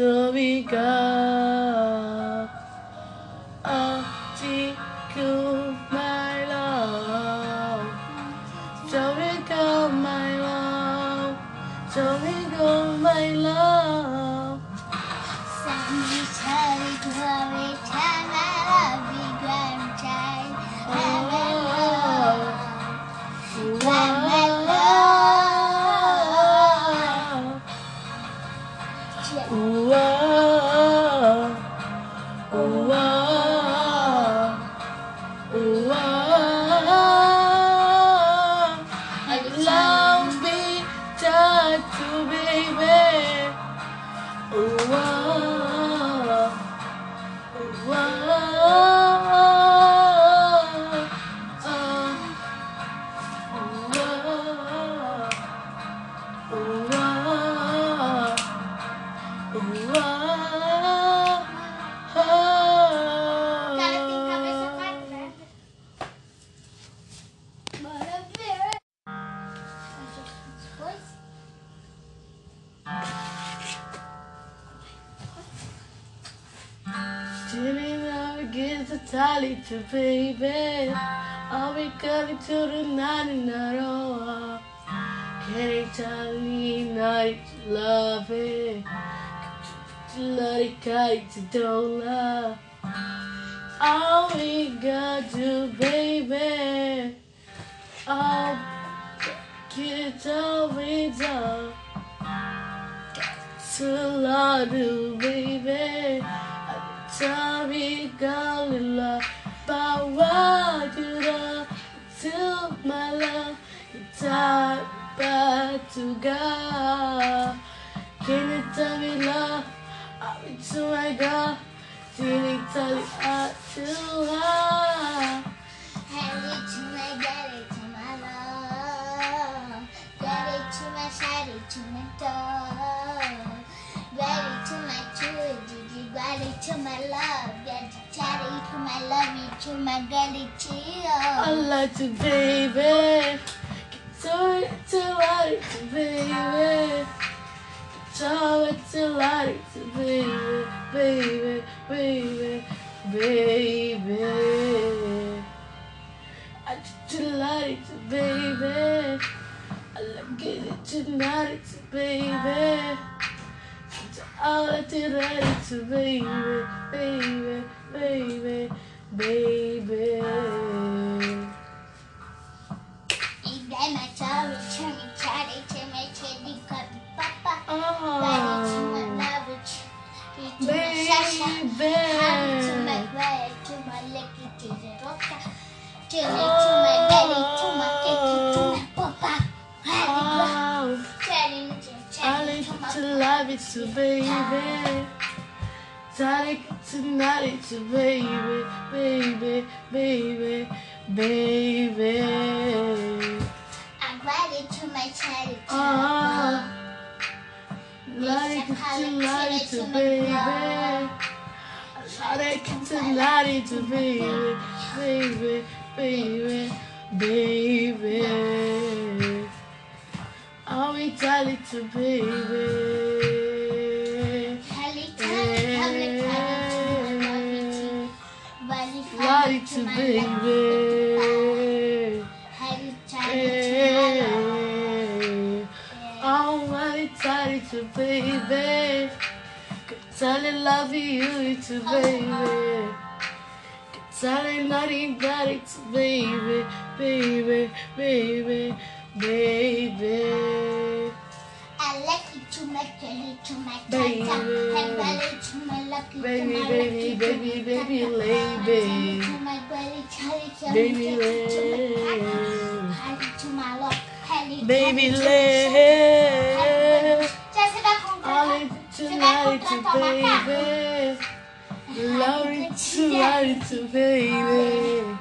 Tobiga. A tally to baby. I'll be coming to the night and not all. Can you tell me love it? Love it, kite to dollar. All we got to baby. Oh, get over done. To love you, baby. Tell me, Galila, but what you do to my love? It's time back to God. Can you tell me, love? I'll be to my God. Can you tell me to love? hand it to my, it to my love. It to my, it to my. Get it to my you get it to my love? Get it, chat it to love, it to my girl, it to I like to, baby. It to it to, baby. Baby, baby, baby. I just like to, baby. I like it tonight, to, baby. I like to like it to, baby, baby, baby, baby. My sorry, to me, chat it to my teddy, copy, papa. Get it to my Oh, love, it it to my shasha. Hand it to my baby. way, to my licky, to the roca. Turn it to my belly, to my kicky, to my papa. Hand it back. Oh, Turn it to I chat it like to my to love it to baby. Tonic tonight to baby, baby, baby, baby. I grab it to my chatty, to Oh, like it to baby. It tonight to baby, baby, baby, baby. I'll be telling to baby. To baby. Helly, helly, Hey. Oh, my tidy to baby. Tell it love you to baby. Tell it naughty daddy to baby, baby, baby, baby. I like it to my belly, to my Baby. Tata, and belly to my lucky, Baby, baby, baby, baby, tata. lady. To my belly, helly, helly, Baby, my lay. tata. Helly to my luck, helly, Baby, helly to my lay. All tonight to baby. Love it tonight to baby.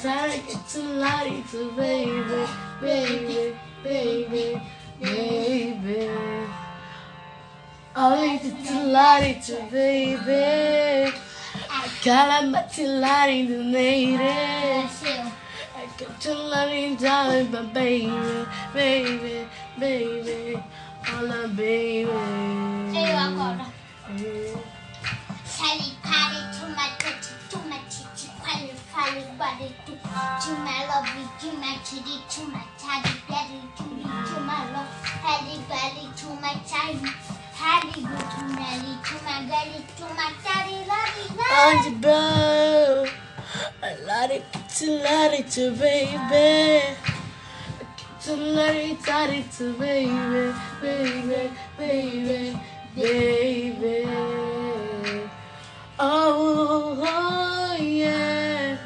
Take it tonight to baby, baby, baby, baby. All it tonight to baby. I got my tonight to lady. Brasil. I got Tonight, darling, my baby, baby, baby, all the baby. Sali pari to my touchy, to my chichi, quali fali, body to to my lovey, to my chitty, to my taddy, daddy, to me, to my love, On the I love it, to love it, to baby. To love it, it, to baby, baby, baby, baby. Oh, oh yeah.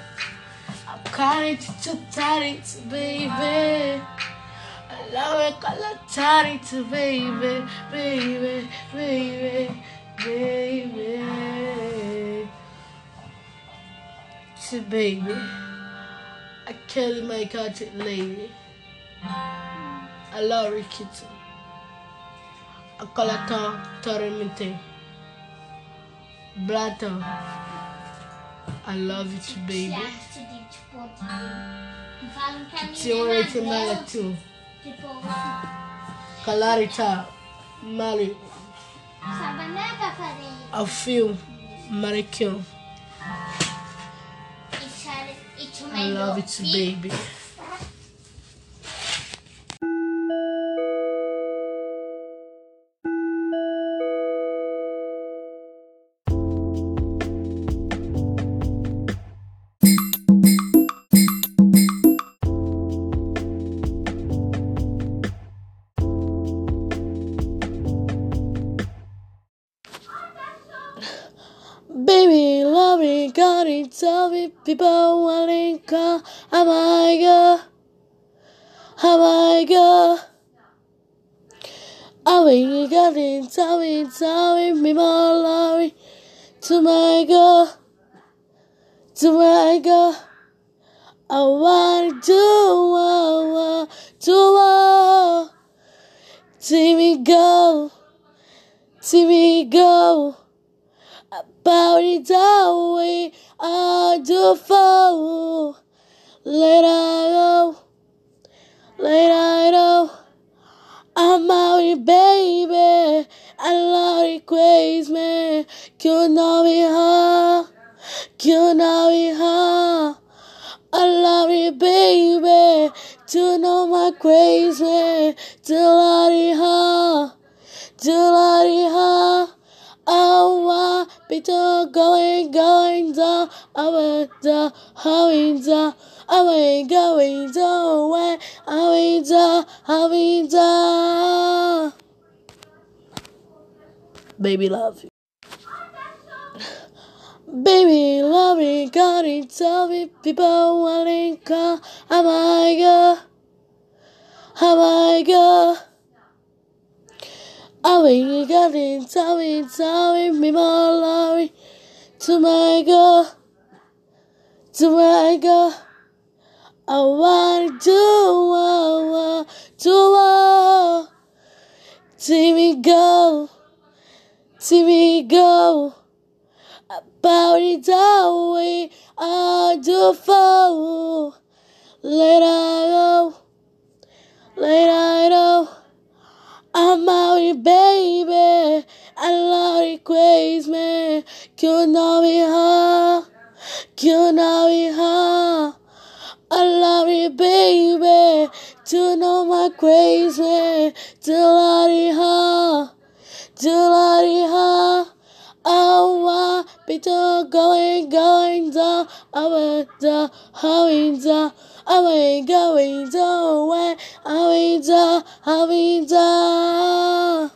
I'm calling to to tally to baby. I love it, call it tally to baby, baby, baby, baby. To baby. I carry my country lady. I love her kitten. I call her Tom Torrimite. Blatter. I love too, baby. Siamo di tipo Falo pra mim, Ti ora ti né, mela too. Tipo, Clarita, Mali, sabe né, pra fazer I feel Marikyo. isso, isso I love baby. Baby, people wanting call. How I go? How I go? I mean, you got it, tell me, more love. To my go, to my go. I want to, want to, want. See me go, see me go. About it all we are do fall. Let I go, let I go. I'm out here, baby. I love it, crazy man. You know me, huh? You know me, huh? I love it, baby. To know my crazy. To love it, huh? To love it, huh? I to going, going down. Went down, went down. Went going down, I went down, went down. Baby, love. Baby, love me, got it, tell me, people wanting call. How I go? How I go? I you got it, tell me, more me. To my go, to my go. I want to, I want to, want. See me go, see me go. About it we are to fall. Let I go, let I go. I'm out baby. I love it, crazy. You know me, huh? You know me, huh? I love it, baby. To know my crazy. To love it, huh? To love it, huh? Oh, be to going, going down. I went down, I went down. I went going down, when I went down, I went down.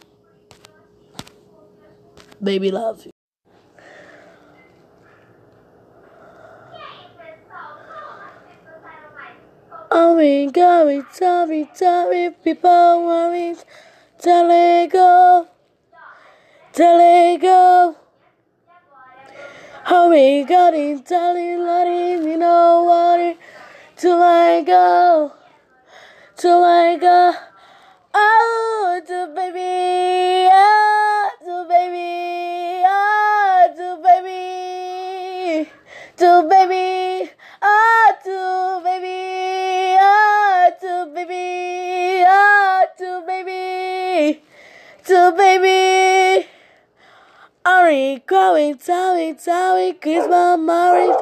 Baby, love. I mean, going, tell me, tell me, people want me to let go, to let go. Oh, we got it, telling, letting you know what it, to I go, to I go. Oh, to baby, oh, to baby, oh, to baby, to baby, oh, to baby, oh, to baby, oh, to baby, to baby. Ari, growing, towing, towing, kiss Christmas marriage,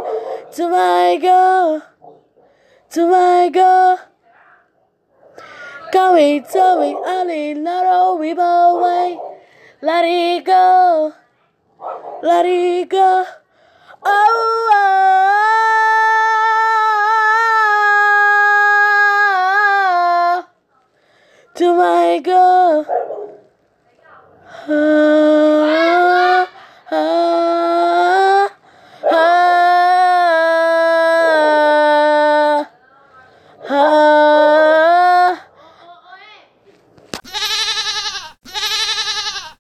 to my girl to my girl. Going, towing, only not all we away. Let it go, let it go. Oh, oh, to my girl. Oh.